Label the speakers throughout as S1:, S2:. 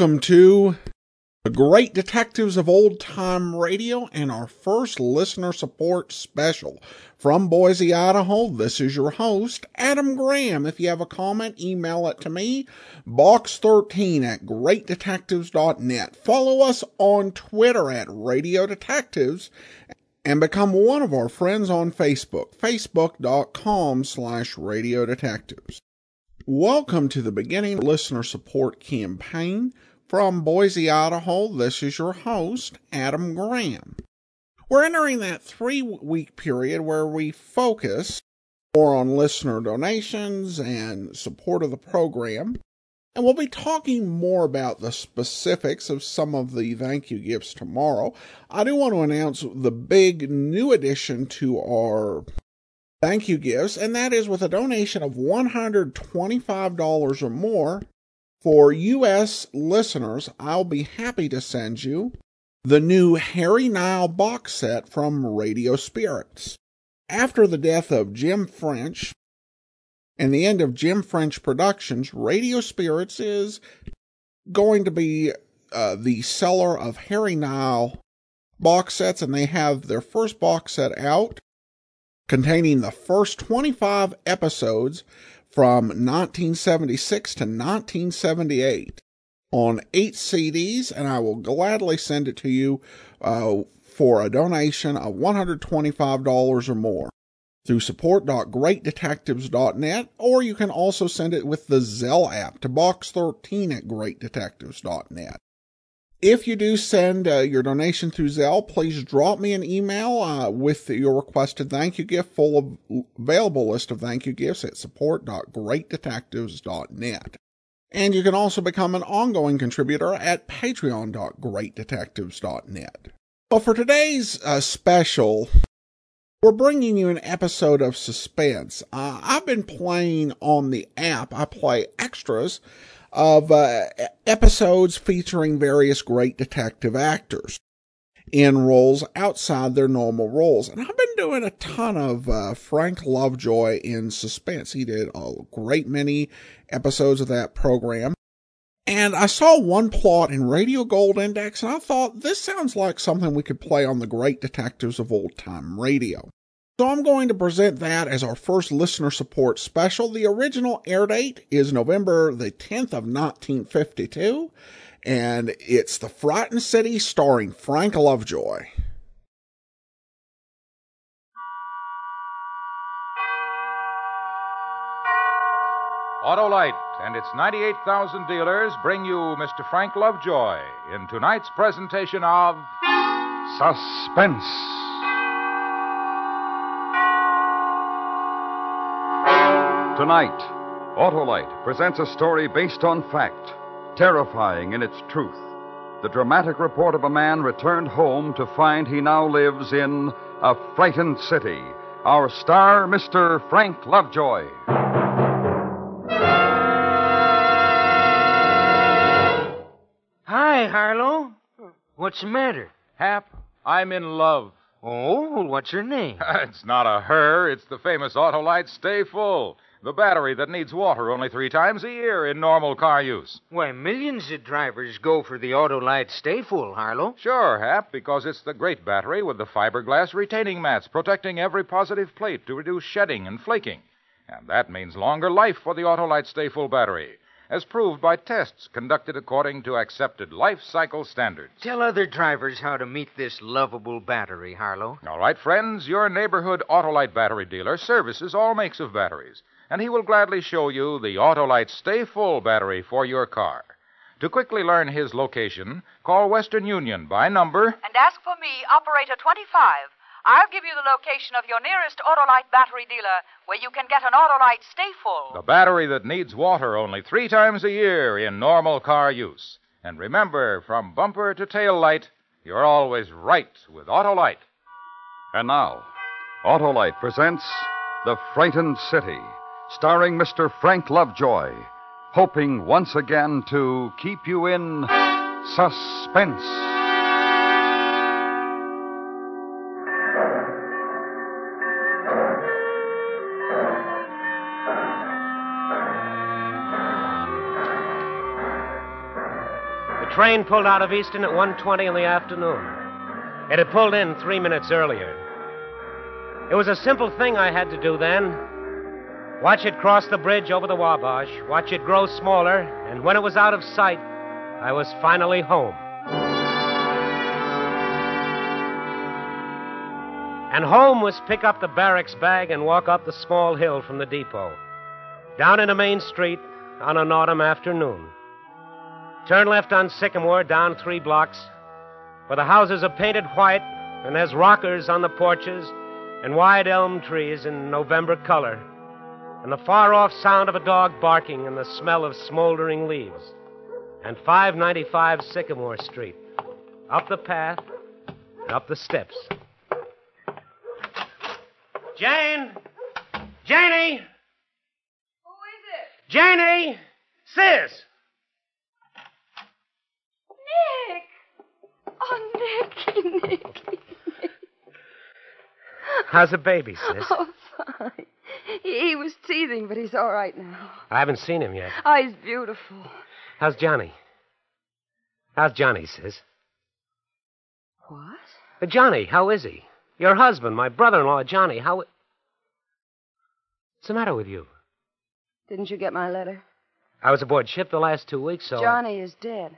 S1: Welcome to the Great Detectives of Old Time Radio and our first listener support special. From Boise, Idaho, this is your host, Adam Graham. If you have a comment, email it to me, box13 at greatdetectives.net. Follow us on Twitter at Radio Detectives and become one of our friends on Facebook, facebook.com slash radio detectives. Welcome to the beginning listener support campaign. From Boise, Idaho, this is your host, Adam Graham. We're entering that three week period where we focus more on listener donations and support of the program. And we'll be talking more about the specifics of some of the thank you gifts tomorrow. I do want to announce the big new addition to our thank you gifts, and that is with a donation of $125 or more for U.S. listeners, I'll be happy to send you the new Harry Nile box set from Radio Spirits. After the death of Jim French and the end of Jim French Productions, Radio Spirits is going to be uh, the seller of Harry Nile box sets, and they have their first box set out containing the first 25 episodes from 1976 to 1978 on eight CDs, and I will gladly send it to you uh, for a donation of $125 or more through support.greatdetectives.net, or you can also send it with the Zelle app to box13 at greatdetectives.net. If you do send uh, your donation through Zelle, please drop me an email uh, with your requested thank you gift, full available list of thank you gifts at support.greatdetectives.net. And you can also become an ongoing contributor at patreon.greatdetectives.net. Well, for today's uh, special, we're bringing you an episode of Suspense. Uh, I've been playing on the app. I play extras of uh, episodes featuring various great detective actors in roles outside their normal roles. And I've been doing a ton of uh, Frank Lovejoy in suspense. He did a great many episodes of that program. And I saw one plot in Radio Gold Index, and I thought this sounds like something we could play on the great detectives of old time radio. So I'm going to present that as our first listener support special. The original air date is November the 10th of 1952, and it's The Frightened City starring Frank Lovejoy.
S2: Autolite and its 98,000 dealers bring you Mr. Frank Lovejoy in tonight's presentation of Suspense.
S3: Tonight, Autolite presents a story based on fact, terrifying in its truth. The dramatic report of a man returned home to find he now lives in a frightened city. Our star, Mr. Frank Lovejoy.
S4: Hi, Harlow. What's the matter?
S2: Hap, I'm in love.
S4: Oh, what's her name?
S2: it's not a her, it's the famous Autolite Stay Full. The battery that needs water only three times a year in normal car use.
S4: Why, millions of drivers go for the Autolite Stay Full, Harlow.
S2: Sure, Hap, because it's the great battery with the fiberglass retaining mats protecting every positive plate to reduce shedding and flaking. And that means longer life for the Autolite Stay Full battery, as proved by tests conducted according to accepted life cycle standards.
S4: Tell other drivers how to meet this lovable battery, Harlow.
S2: All right, friends, your neighborhood Autolite battery dealer services all makes of batteries and he will gladly show you the Autolite Stay Full battery for your car. To quickly learn his location, call Western Union by number
S5: and ask for me, Operator 25. I'll give you the location of your nearest Autolite battery dealer where you can get an Autolite Stay Full.
S2: The battery that needs water only three times a year in normal car use. And remember, from bumper to tail light, you're always right with Autolite.
S3: And now, Autolite presents The Frightened City starring Mr. Frank Lovejoy, hoping once again to keep you in suspense.
S6: The train pulled out of Easton at 1.20 in the afternoon. It had pulled in three minutes earlier. It was a simple thing I had to do then. Watch it cross the bridge over the Wabash, watch it grow smaller, and when it was out of sight, I was finally home. And home was pick up the barracks bag and walk up the small hill from the depot. Down into Main Street on an autumn afternoon. Turn left on Sycamore down three blocks, where the houses are painted white and there's rockers on the porches and wide elm trees in November color, and the far off sound of a dog barking and the smell of smoldering leaves. And 595 Sycamore Street. Up the path and up the steps. Jane! Janie!
S5: Who is it?
S6: Janie! Sis!
S5: Nick! Oh, Nicky, Nicky.
S6: How's the baby, sis?
S5: Oh, fine. He, was teething, but he's all right now.
S6: I haven't seen him yet.
S5: Oh, he's beautiful.
S6: How's Johnny? How's Johnny, sis?
S5: What?
S6: Uh, Johnny, how is he? Your husband, my brother in law, Johnny, how. What's the matter with you?
S5: Didn't you get my letter?
S6: I was aboard ship the last two weeks, so.
S5: Johnny is dead.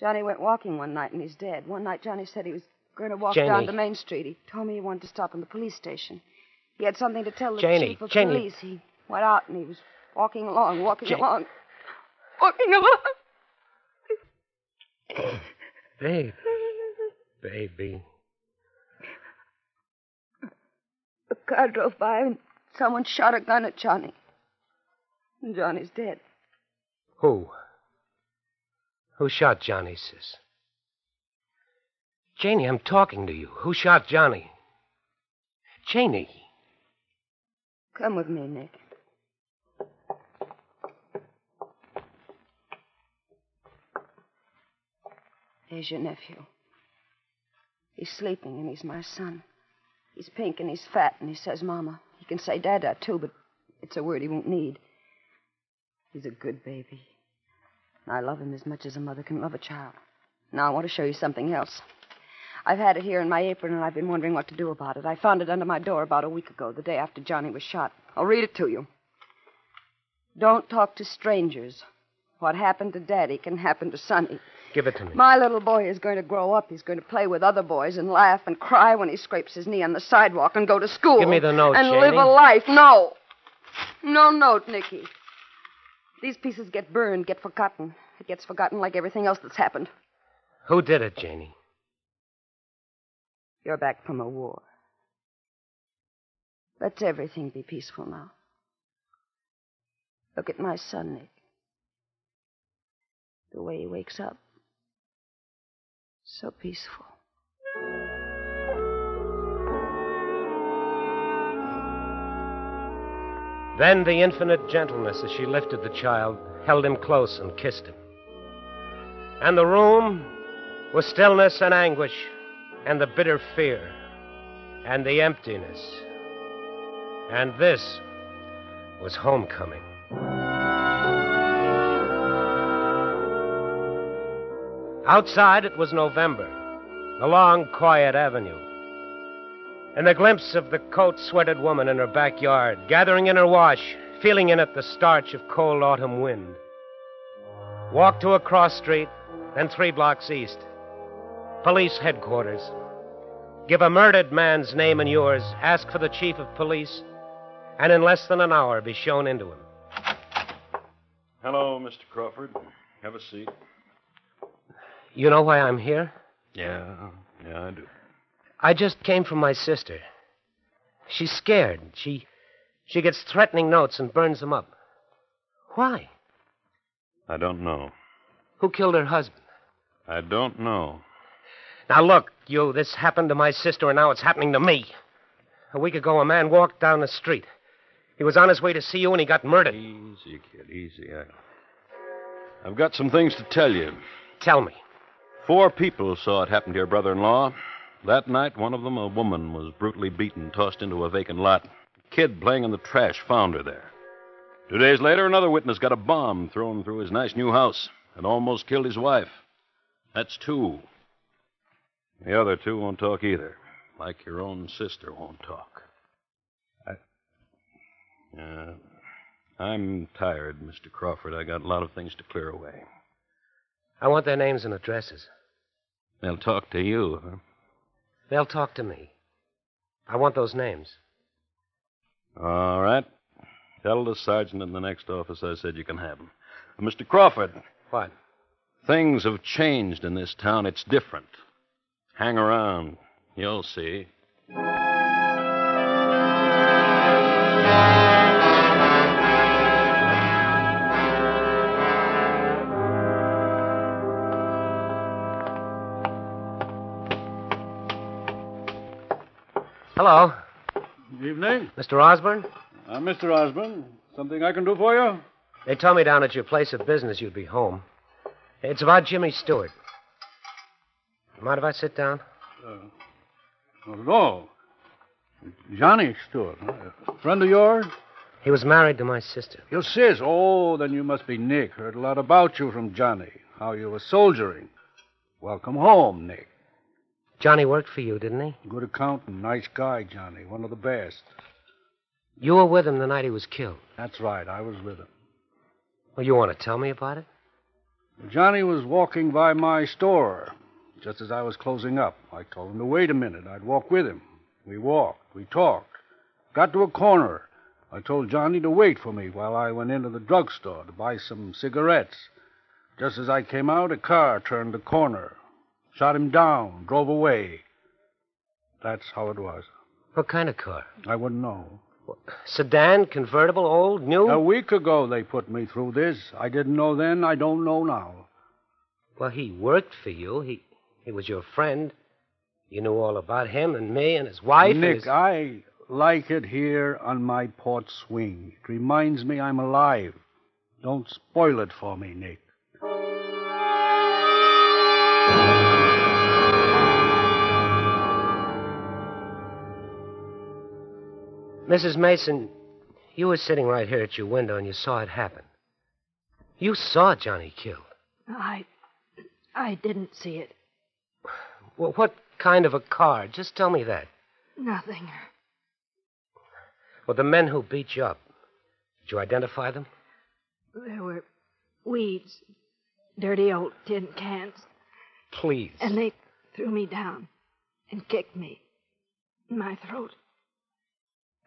S5: Johnny went walking one night and he's dead. One night Johnny said he was going to walk
S6: Janie.
S5: down to Main Street. He told me he wanted to stop in the police station. He had something to tell the
S6: Janie,
S5: chief of
S6: Janie.
S5: police. He went out and he was walking along, walking
S6: Ja-
S5: along, walking along.
S6: Babe. Baby.
S5: A car drove by and someone shot a gun at Johnny. And Johnny's dead.
S6: Who? Who shot Johnny, sis? Janie, I'm talking to you. Who shot Johnny? Janie.
S5: Come with me, Nick. There's your nephew. He's sleeping, and he's my son. He's pink and he's fat, and he says Mama. He can say Dada, too, but it's a word he won't need. He's a good baby. I love him as much as a mother can love a child. Now, I want to show you something else. I've had it here in my apron, and I've been wondering what to do about it. I found it under my door about a week ago, the day after Johnny was shot. I'll read it to you. Don't talk to strangers. What happened to Daddy can happen to Sonny.
S6: Give it to me.
S5: My little boy is going to grow up. He's going to play with other boys and laugh and cry when he scrapes his knee on the sidewalk and go to school.
S6: Give me the note,
S5: And
S6: Janie.
S5: live a life. No. No note, Nicky. These pieces get burned, get forgotten. It gets forgotten like everything else that's happened.
S6: Who did it, Janie?
S5: You're back from a war. Let everything be peaceful now. Look at my son, Nick. The way he wakes up. So peaceful.
S6: Then the infinite gentleness as she lifted the child, held him close, and kissed him. And the room was stillness and anguish, and the bitter fear, and the emptiness. And this was homecoming. Outside, it was November, the long, quiet avenue. And the glimpse of the coat sweated woman in her backyard, gathering in her wash, feeling in it the starch of cold autumn wind. Walk to a cross street, then three blocks east. Police headquarters. Give a murdered man's name and yours, ask for the chief of police, and in less than an hour be shown into him.
S7: Hello, Mr. Crawford. Have a seat.
S6: You know why I'm here?
S7: Yeah, yeah, I do.
S6: I just came from my sister. She's scared. She she gets threatening notes and burns them up. Why?
S7: I don't know.
S6: Who killed her husband?
S7: I don't know.
S6: Now look, you, this happened to my sister and now it's happening to me. A week ago a man walked down the street. He was on his way to see you and he got murdered.
S7: Easy, kid, easy. I... I've got some things to tell you.
S6: Tell me.
S7: Four people saw it happen to your brother in law. That night, one of them, a woman, was brutally beaten, tossed into a vacant lot. A kid playing in the trash found her there. Two days later, another witness got a bomb thrown through his nice new house. and almost killed his wife. That's two. The other two won't talk either, like your own sister won't talk. I. Uh, I'm tired, Mr. Crawford. I got a lot of things to clear away.
S6: I want their names and addresses.
S7: They'll talk to you, huh?
S6: They'll talk to me. I want those names.
S7: All right. Tell the sergeant in the next office I said you can have them. Mr. Crawford.
S6: What?
S7: Things have changed in this town. It's different. Hang around. You'll see.
S6: Hello.
S8: Evening.
S6: Mr. Osborne?
S8: Uh, Mr. Osborne, something I can do for you?
S6: They told me down at your place of business you'd be home. It's about Jimmy Stewart. Mind if I sit down?
S8: Uh, not at all. Johnny Stewart, huh? a friend of yours?
S6: He was married to my sister.
S8: Your sis? Oh, then you must be Nick. Heard a lot about you from Johnny. How you were soldiering. Welcome home, Nick.
S6: Johnny worked for you, didn't he?
S8: Good accountant, nice guy, Johnny. One of the best.
S6: You were with him the night he was killed.
S8: That's right, I was with him.
S6: Well, you want to tell me about it?
S8: Johnny was walking by my store just as I was closing up. I told him to wait a minute. I'd walk with him. We walked. We talked. Got to a corner. I told Johnny to wait for me while I went into the drugstore to buy some cigarettes. Just as I came out, a car turned the corner, shot him down, drove away. That's how it was.
S6: What kind of car?
S8: I wouldn't know.
S6: Sedan, convertible, old, new?
S8: A week ago they put me through this. I didn't know then. I don't know now.
S6: Well, he worked for you. He he was your friend. You knew all about him and me and his wife. and
S8: Nick,
S6: his-
S8: I like it here on my port swing. It reminds me I'm alive. Don't spoil it for me, Nick.
S6: Mrs. Mason, you were sitting right here at your window and you saw it happen. You saw Johnny killed.
S5: I. I didn't see it.
S6: Well, what kind of a car? Just tell me that.
S5: Nothing.
S6: Well, the men who beat you up, did you identify them?
S5: There were weeds, dirty old tin cans,
S6: Please.
S5: and they threw me down and kicked me in my throat.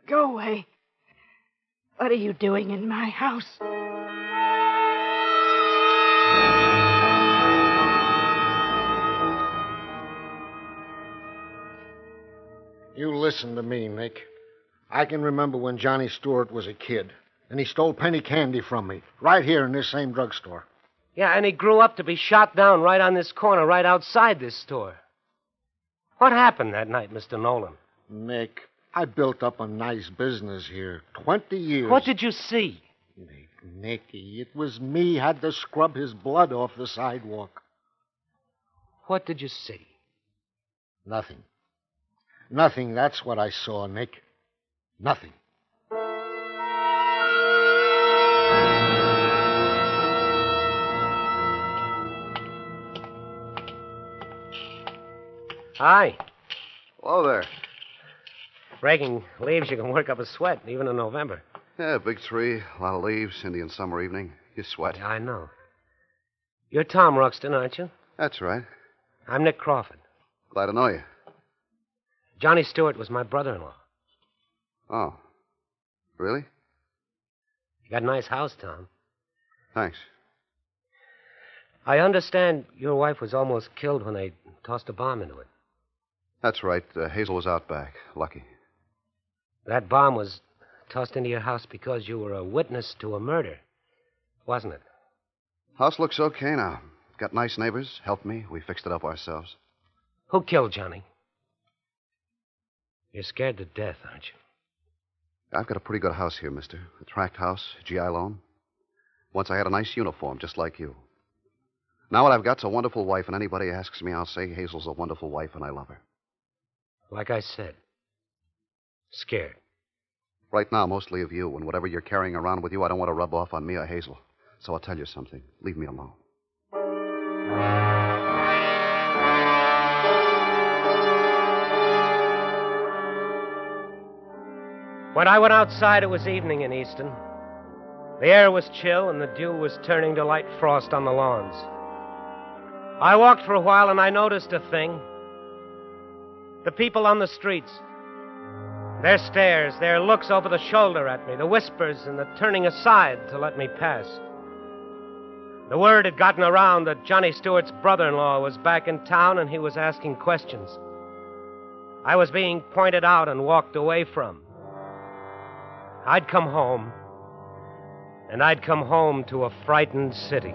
S5: Go away. What are you doing in my house?
S9: You listen to me, Nick. I can remember when Johnny Stewart was a kid, and he stole penny candy from me, right here in this same drugstore.
S6: Yeah, and he grew up to be shot down right on this corner, right outside this store. What happened that night, Mr. Nolan?
S9: Nick, I built up a nice business here. Twenty years.
S6: What did you see?
S9: Nick, Nicky, it was me had to scrub his blood off the sidewalk.
S6: What did you see?
S9: Nothing. Nothing, that's what I saw, Nick. Nothing.
S6: Hi.
S10: Hello there.
S6: Breaking leaves, you can work up a sweat, even in November.
S10: Yeah, big tree, a lot of leaves, Indian summer evening. You sweat.
S6: Yeah, I know. You're Tom Ruxton, aren't you?
S10: That's right.
S6: I'm Nick Crawford.
S10: Glad to know you.
S6: Johnny Stewart was my brother in law.
S10: Oh. Really?
S6: You got a nice house, Tom.
S10: Thanks.
S6: I understand your wife was almost killed when they tossed a bomb into it.
S10: That's right. Uh, Hazel was out back. Lucky.
S6: That bomb was tossed into your house because you were a witness to a murder, wasn't it?
S10: House looks okay now. Got nice neighbors. Helped me. We fixed it up ourselves.
S6: Who killed Johnny? You're scared to death, aren't you?
S10: I've got a pretty good house here, mister. A tract house, GI loan. Once I had a nice uniform, just like you. Now what I've got's a wonderful wife, and anybody asks me, I'll say Hazel's a wonderful wife, and I love her.
S6: Like I said, scared.
S10: Right now, mostly of you, and whatever you're carrying around with you, I don't want to rub off on me or Hazel. So I'll tell you something. Leave me alone.
S6: When I went outside, it was evening in Easton. The air was chill, and the dew was turning to light frost on the lawns. I walked for a while, and I noticed a thing. The people on the streets. Their stares, their looks over the shoulder at me, the whispers and the turning aside to let me pass. The word had gotten around that Johnny Stewart's brother in law was back in town and he was asking questions. I was being pointed out and walked away from. I'd come home, and I'd come home to a frightened city.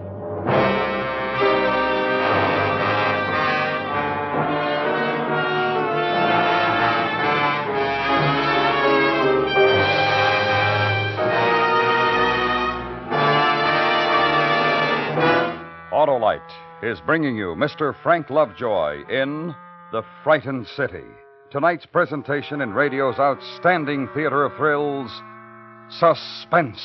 S3: Autolite is bringing you Mr. Frank Lovejoy in The Frightened City. Tonight's presentation in radio's outstanding theater of thrills, Suspense.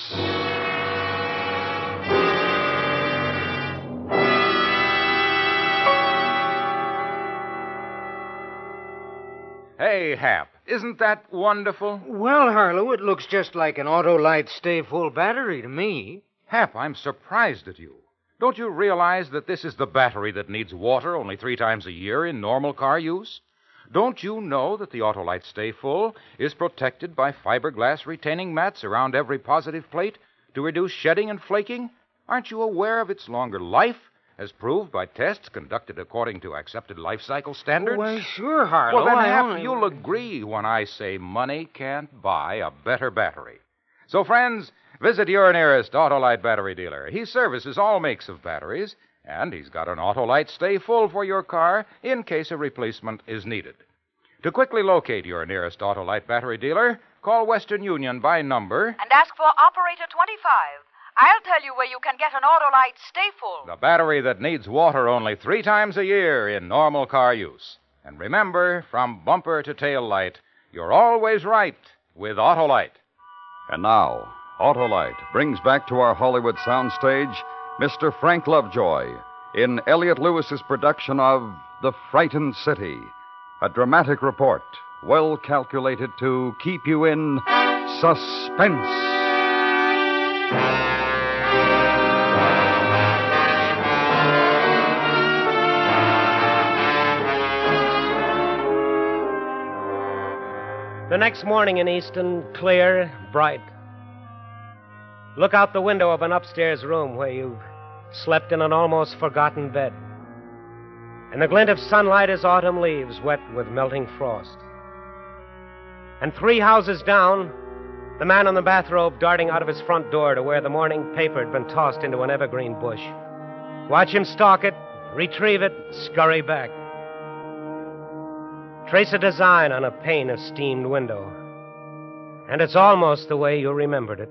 S2: Hey, Hap, isn't that wonderful?
S4: Well, Harlow, it looks just like an Autolite Stay Full battery to me.
S2: Hap, I'm surprised at you. Don't you realize that this is the battery that needs water only three times a year in normal car use? Don't you know that the Autolite Stay Full is protected by fiberglass retaining mats around every positive plate to reduce shedding and flaking? Aren't you aware of its longer life, as proved by tests conducted according to accepted life cycle standards?
S4: Why, sure, Harlow.
S2: well, then,
S4: I only-
S2: you'll agree when I say money can't buy a better battery. So, friends, visit your nearest Autolite battery dealer. He services all makes of batteries, and he's got an Autolite Stay Full for your car in case a replacement is needed. To quickly locate your nearest Autolite battery dealer, call Western Union by number.
S11: And ask for operator 25. I'll tell you where you can get an Autolite Stay Full.
S2: The battery that needs water only three times a year in normal car use. And remember, from bumper to tail light, you're always right with Autolite.
S3: And now, Autolite brings back to our Hollywood soundstage Mr. Frank Lovejoy in Elliott Lewis's production of The Frightened City, a dramatic report well calculated to keep you in suspense.
S6: The next morning in Easton, clear, bright. Look out the window of an upstairs room where you've slept in an almost forgotten bed. And the glint of sunlight as autumn leaves wet with melting frost. And three houses down, the man in the bathrobe darting out of his front door to where the morning paper had been tossed into an evergreen bush. Watch him stalk it, retrieve it, scurry back. Trace a design on a pane of steamed window. And it's almost the way you remembered it.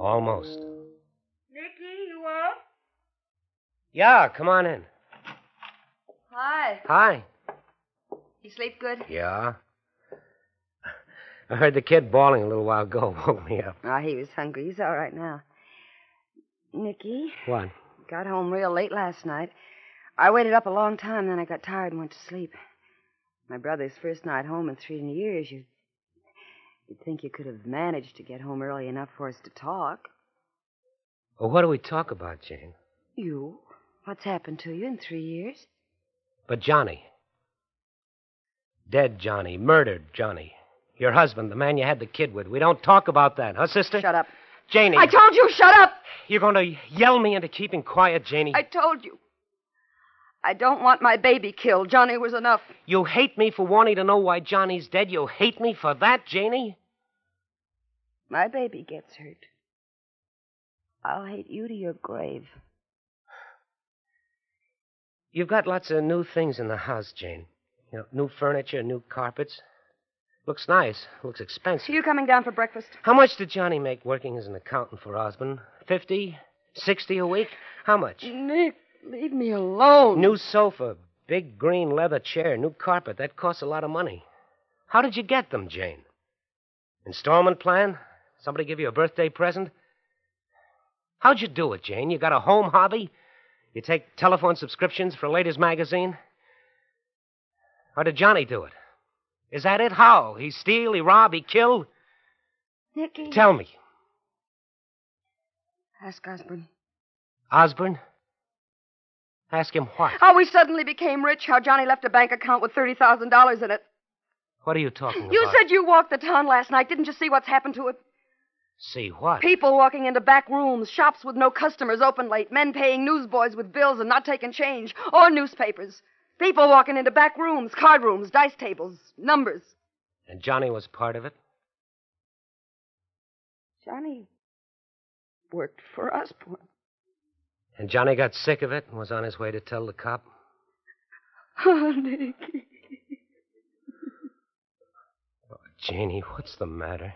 S6: Almost.
S5: Nicky, you up?
S6: Yeah, come on in.
S5: Hi.
S6: Hi.
S5: You sleep good?
S6: Yeah. I heard the kid bawling a little while ago. Woke me up.
S5: Oh, he was hungry. He's all right now. Nicky,
S6: What?
S5: got home real late last night. I waited up a long time, then I got tired and went to sleep. My brother's first night home in three years. You, you'd think you could have managed to get home early enough for us to talk.
S6: Well, what do we talk about, Jane?
S5: You? What's happened to you in three years?
S6: But Johnny. Dead Johnny. Murdered Johnny. Your husband, the man you had the kid with. We don't talk about that, huh, sister?
S5: Shut up.
S6: Janie.
S5: I told you, shut up!
S6: You're going to yell me into keeping quiet, Janie.
S5: I told you. I don't want my baby killed. Johnny was enough.
S6: You hate me for wanting to know why Johnny's dead. You hate me for that, Janie?
S5: My baby gets hurt. I'll hate you to your grave.
S6: You've got lots of new things in the house, Jane. You know, new furniture, new carpets. Looks nice. Looks expensive.
S5: Are you coming down for breakfast?
S6: How much did Johnny make working as an accountant for Osborne? Fifty? Sixty a week? How much?
S5: Nick, leave me alone.
S6: New sofa, big green leather chair, new carpet. That costs a lot of money. How did you get them, Jane? Installment plan? Somebody give you a birthday present? How'd you do it, Jane? You got a home hobby? You take telephone subscriptions for a ladies' magazine? Or did Johnny do it? Is that it? How? He steal, he rob, he kill?
S5: Nicky.
S6: Tell me.
S5: Ask Osborne.
S6: Osborne? Ask him what?
S5: How we suddenly became rich, how Johnny left a bank account with $30,000 in it.
S6: What are you talking
S5: You
S6: about?
S5: You said you walked the town last night. Didn't you see what's happened to it?
S6: See what?
S5: People walking into back rooms, shops with no customers open late, men paying newsboys with bills and not taking change, or newspapers. People walking into back rooms, card rooms, dice tables, numbers.
S6: And Johnny was part of it?
S5: Johnny worked for Osborne.
S6: And Johnny got sick of it and was on his way to tell the cop?
S5: Oh, Nicky.
S6: Oh, Janie, what's the matter?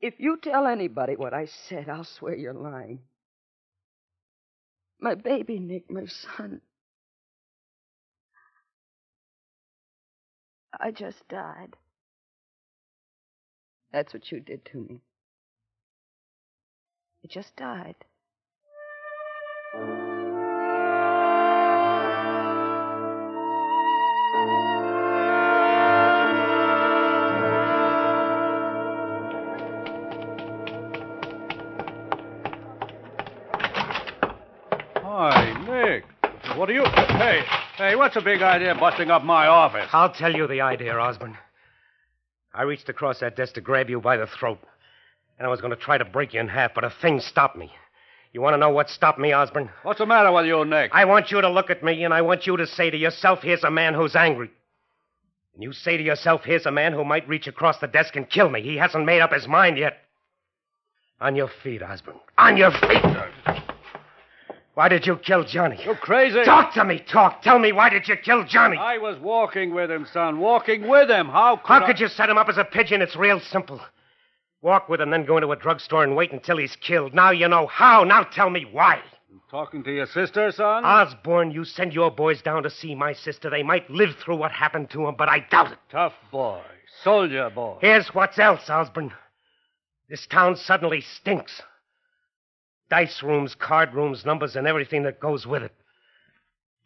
S5: If you tell anybody what I said, I'll swear you're lying. My baby, Nick, my son. I just died. That's what you did to me. I just died.
S8: What's the big idea busting up my office?
S6: I'll tell you the idea, Osborne. I reached across that desk to grab you by the throat. And I was going to try to break you in half, but a thing stopped me. You want to know what stopped me, Osborne?
S8: What's the matter with you, Nick?
S6: I want you to look at me, and I want you to say to yourself, here's a man who's angry. And you say to yourself, here's a man who might reach across the desk and kill me. He hasn't made up his mind yet. On your feet, Osborne. On your feet. Why did you kill Johnny?
S8: You crazy?
S6: Talk to me. Talk. Tell me, why did you kill Johnny?
S8: I was walking with him, son. Walking with him. How could
S6: How
S8: I-
S6: could you set him up as a pigeon? It's real simple. Walk with him, then go into a drugstore and wait until he's killed. Now you know how. Now tell me why.
S8: Talking to your sister, son?
S6: Osborne, you send your boys down to see my sister. They might live through what happened to him, but I doubt it.
S8: Tough boy. Soldier boy.
S6: Here's what's else, Osborne. This town suddenly stinks. Dice rooms, card rooms, numbers, and everything that goes with it.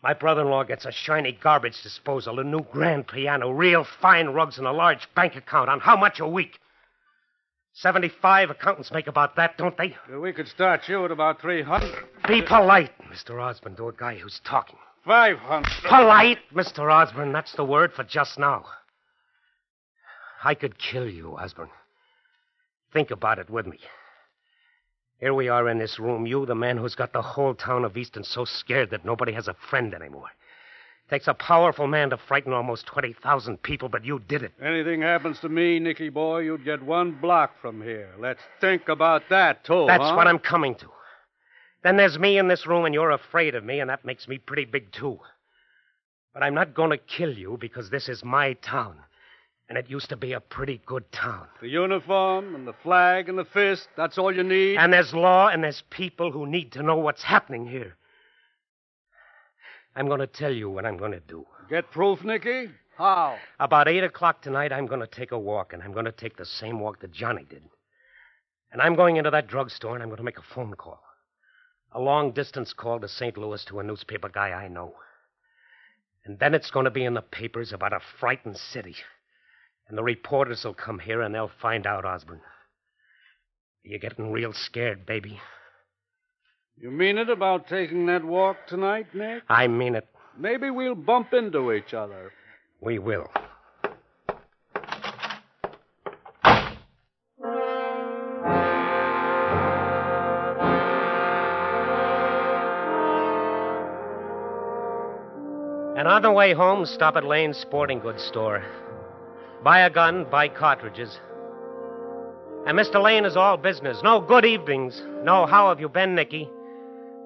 S6: My brother in law gets a shiny garbage disposal, a new grand piano, real fine rugs, and a large bank account. On how much a week? 75 accountants make about that, don't they?
S8: We could start you at about 300.
S6: Be polite, Mr. Osborne, to a guy who's talking.
S8: 500.
S6: Polite, Mr. Osborne. That's the word for just now. I could kill you, Osborne. Think about it with me. Here we are in this room. You, the man who's got the whole town of Easton so scared that nobody has a friend anymore. Takes a powerful man to frighten almost 20,000 people, but you did it.
S8: Anything happens to me, Nicky boy, you'd get one block from here. Let's think about that, too.
S6: That's
S8: huh?
S6: what I'm coming to. Then there's me in this room, and you're afraid of me, and that makes me pretty big, too. But I'm not going to kill you because this is my town. And it used to be a pretty good town.
S8: The uniform and the flag and the fist, that's all you need?
S6: And there's law, and there's people who need to know what's happening here. I'm going to tell you what I'm going to do.
S8: Get proof, Nicky? How?
S6: About 8 o'clock tonight, I'm going to take a walk, and I'm going to take the same walk that Johnny did. And I'm going into that drugstore, and I'm going to make a phone call. A long distance call to St. Louis to a newspaper guy I know. And then it's going to be in the papers about a frightened city. And the reporters will come here and they'll find out, Osborne. You're getting real scared, baby.
S8: You mean it about taking that walk tonight, Nick?
S6: I mean it.
S8: Maybe we'll bump into each other.
S6: We will. And on the way home, stop at Lane's sporting goods store. Buy a gun, buy cartridges. And Mr. Lane is all business. No good evenings. No, how have you been, Nicky?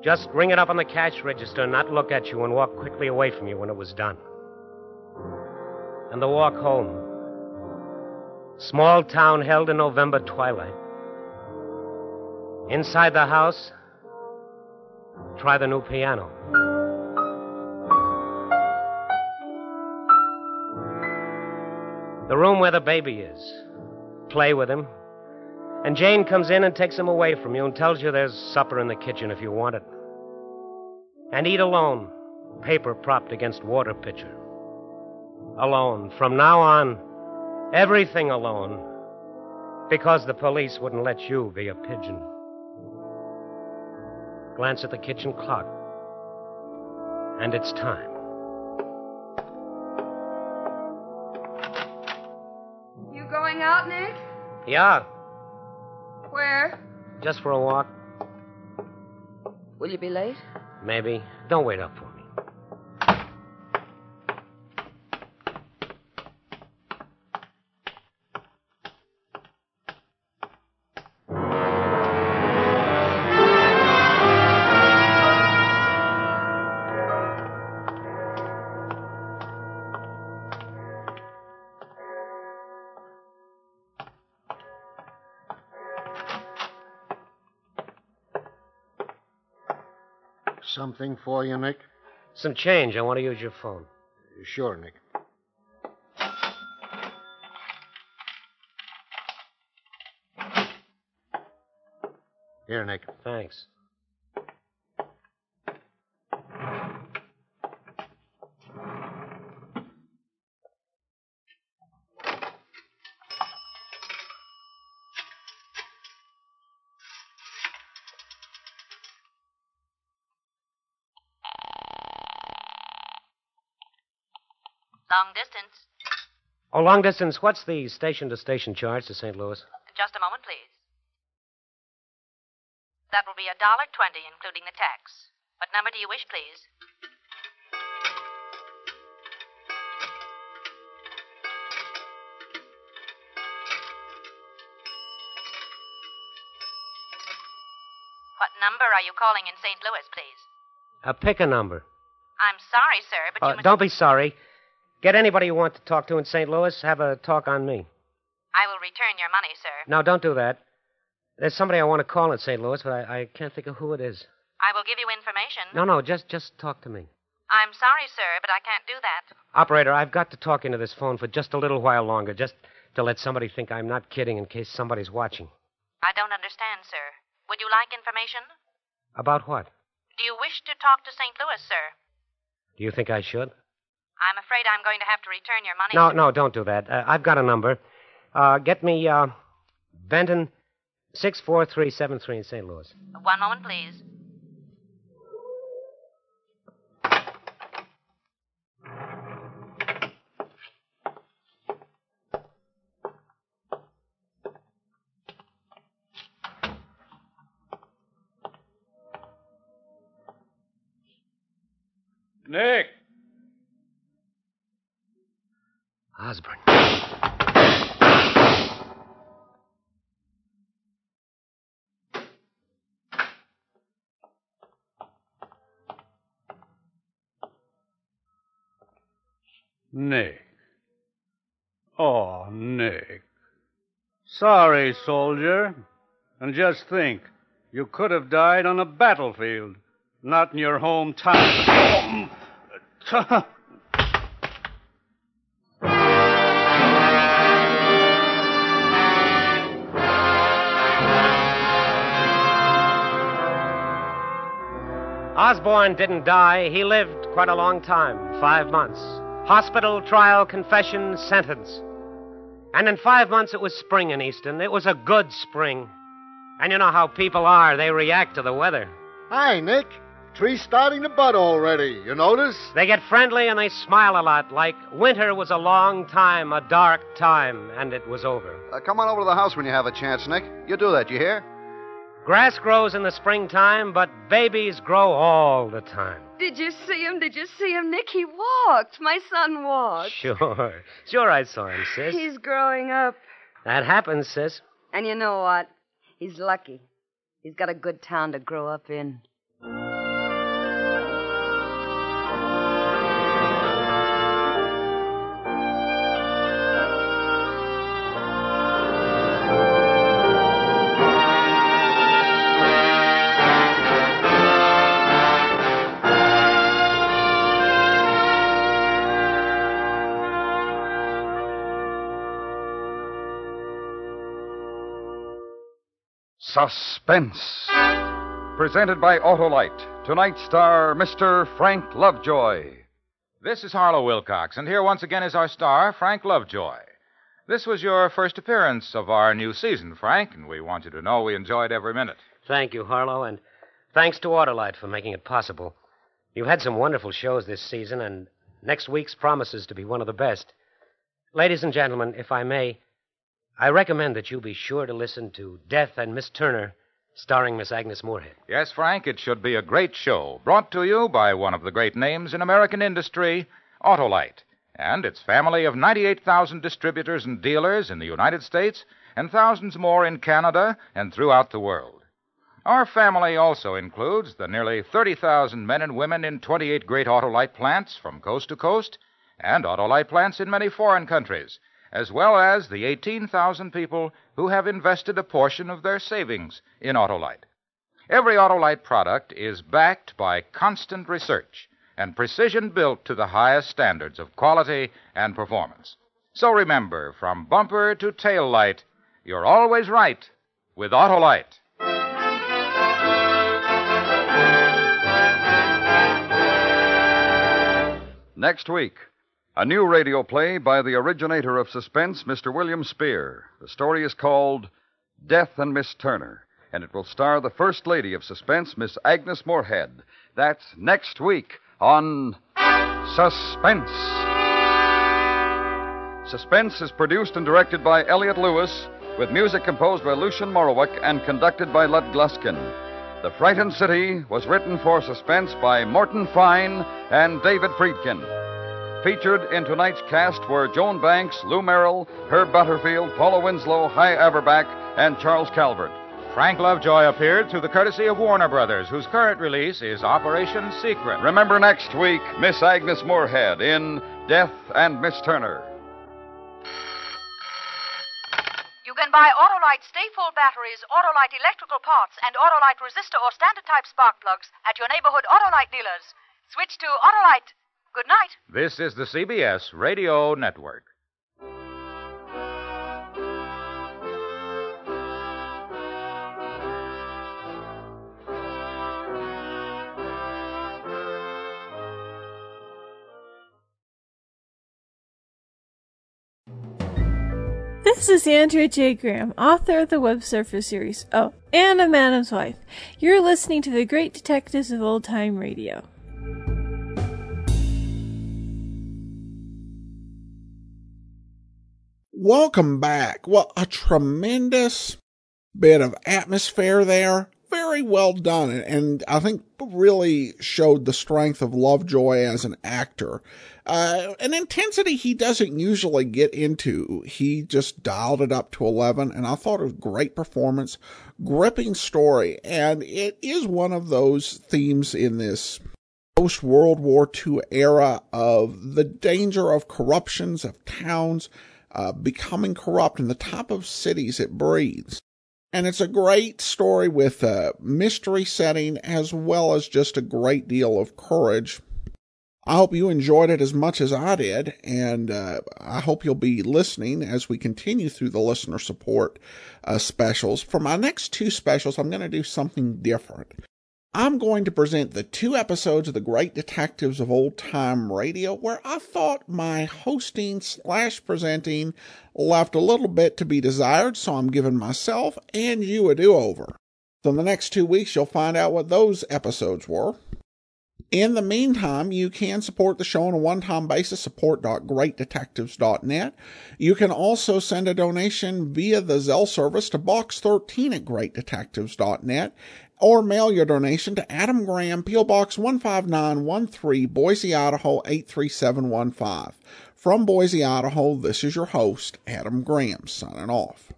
S6: Just ring it up on the cash register, not look at you, and walk quickly away from you when it was done. And the walk home. Small town held in November twilight. Inside the house, try the new piano. Room where the baby is. Play with him. And Jane comes in and takes him away from you and tells you there's supper in the kitchen if you want it. And eat alone, paper propped against water pitcher. Alone. From now on, everything alone. Because the police wouldn't let you be a pigeon. Glance at the kitchen clock. And it's time. Yeah,
S5: Where?
S6: just for a walk,
S5: Will you be late?
S6: maybe. Don't wait up for
S9: Something for you, Nick?
S6: Some change. I want to use your phone.
S9: Sure, Nick. Here, Nick.
S6: Thanks.
S11: Long distance.
S6: What's the station to station charge to St. Louis?
S11: Just a moment, please. That will be a dollar twenty, including the tax. What number do you wish, please? What number are you calling in St. Louis, please?
S6: Uh, pick a number.
S11: I'm sorry, sir, but you
S6: Uh,
S11: must.
S6: don't be sorry. Get anybody you want to talk to in St. Louis. Have a talk on me.
S11: I will return your money, sir.
S6: No, don't do that. There's somebody I want to call in St. Louis, but I, I can't think of who it is.
S11: I will give you information.
S6: No, no, just just talk to me.
S11: I'm sorry, sir, but I can't do that.
S6: Operator, I've got to talk into this phone for just a little while longer, just to let somebody think I'm not kidding in case somebody's watching.
S11: I don't understand, sir. Would you like information?
S6: About what?
S11: Do you wish to talk to St. Louis, sir?
S6: Do you think I should?
S11: I'm afraid I'm going to have to return your money.
S6: No, no, don't do that. Uh, I've got a number. Uh, get me uh, Benton 64373 in St. Louis.
S11: One moment, please.
S8: Nick!
S6: Osborne.
S8: Nick. Oh, Nick. Sorry, soldier. And just think, you could have died on a battlefield, not in your hometown.
S6: Osborne didn't die. He lived quite a long time five months. Hospital, trial, confession, sentence. And in five months, it was spring in Easton. It was a good spring. And you know how people are, they react to the weather.
S9: Hi, Nick. Tree's starting to bud already. You notice?
S6: They get friendly and they smile a lot, like winter was a long time, a dark time, and it was over.
S10: Uh, come on over to the house when you have a chance, Nick. You do that, you hear?
S6: Grass grows in the springtime, but babies grow all the time.
S5: Did you see him? Did you see him, Nick? He walked. My son walked.
S6: Sure. Sure, I saw him, sis.
S5: He's growing up.
S6: That happens, sis.
S5: And you know what? He's lucky. He's got a good town to grow up in.
S3: Suspense. Presented by Autolite. Tonight's star, Mr. Frank Lovejoy.
S2: This is Harlow Wilcox, and here once again is our star, Frank Lovejoy. This was your first appearance of our new season, Frank, and we want you to know we enjoyed every minute.
S6: Thank you, Harlow, and thanks to Autolite for making it possible. You've had some wonderful shows this season, and next week's promises to be one of the best. Ladies and gentlemen, if I may, I recommend that you be sure to listen to Death and Miss Turner, starring Miss Agnes Moorehead.
S2: Yes, Frank, it should be a great show, brought to you by one of the great names in American industry, Autolite, and its family of 98,000 distributors and dealers in the United States and thousands more in Canada and throughout the world. Our family also includes the nearly 30,000 men and women in 28 great Autolite plants from coast to coast and Autolite plants in many foreign countries, as well as the 18,000 people who have invested a portion of their savings in Autolite. Every Autolite product is backed by constant research and precision built to the highest standards of quality and performance. So remember, from bumper to tail light, you're always right with Autolite.
S3: Next week, a new radio play by the originator of suspense, Mr. William Spier. The story is called Death and Miss Turner, and it will star the First Lady of Suspense, Miss Agnes Moorehead. That's next week on Suspense. Suspense is produced and directed by Elliott Lewis, with music composed by Lucien Moraweck and conducted by Lud Gluskin. The Frightened City was written for suspense by Morton Fine and David Friedkin. Featured in tonight's cast were Joan Banks, Lou Merrill, Herb Butterfield, Paula Winslow, Hy Averback, and Charles Calvert.
S2: Frank Lovejoy appeared through the courtesy of Warner Brothers, whose current release is Operation Secret.
S3: Remember next week, Miss Agnes Moorehead in Death and Miss Turner.
S11: You can buy Autolite Sta-Ful batteries, Autolite electrical parts, and Autolite resistor or standard type spark plugs at your neighborhood Autolite dealers. Switch to Autolite. Good night.
S2: This is the CBS Radio Network.
S12: This is Andrea J. Graham, author of the Web Surfer series. Oh, and a Madam's Wife. You're listening to the Great Detectives of Old Time Radio.
S1: Welcome back. Well, a tremendous bit of atmosphere there. Very well done. And I think really showed the strength of Lovejoy as an actor. Uh, an intensity he doesn't usually get into. He just dialed it up to 11, and I thought it was a great performance, gripping story, and it is one of those themes in this post World War II era of the danger of corruptions of towns uh, becoming corrupt in the top of cities it breeds. And it's a great story with a mystery setting as well as just a great deal of courage. I hope you enjoyed it as much as I did, and uh, I hope you'll be listening as we continue through the listener support uh, specials. For my next two specials, I'm going to do something different. I'm going to present the two episodes of The Great Detectives of Old Time Radio where I thought my hosting slash presenting left a little bit to be desired, so I'm giving myself and you a do over. So, in the next two weeks, you'll find out what those episodes were. In the meantime, you can support the show on a one time basis, support.greatdetectives.net. You can also send a donation via the Zelle service to Box 13 at greatdetectives.net or mail your donation to Adam Graham, P.O. Box 15913, Boise, Idaho 83715. From Boise, Idaho, this is your host, Adam Graham, signing off.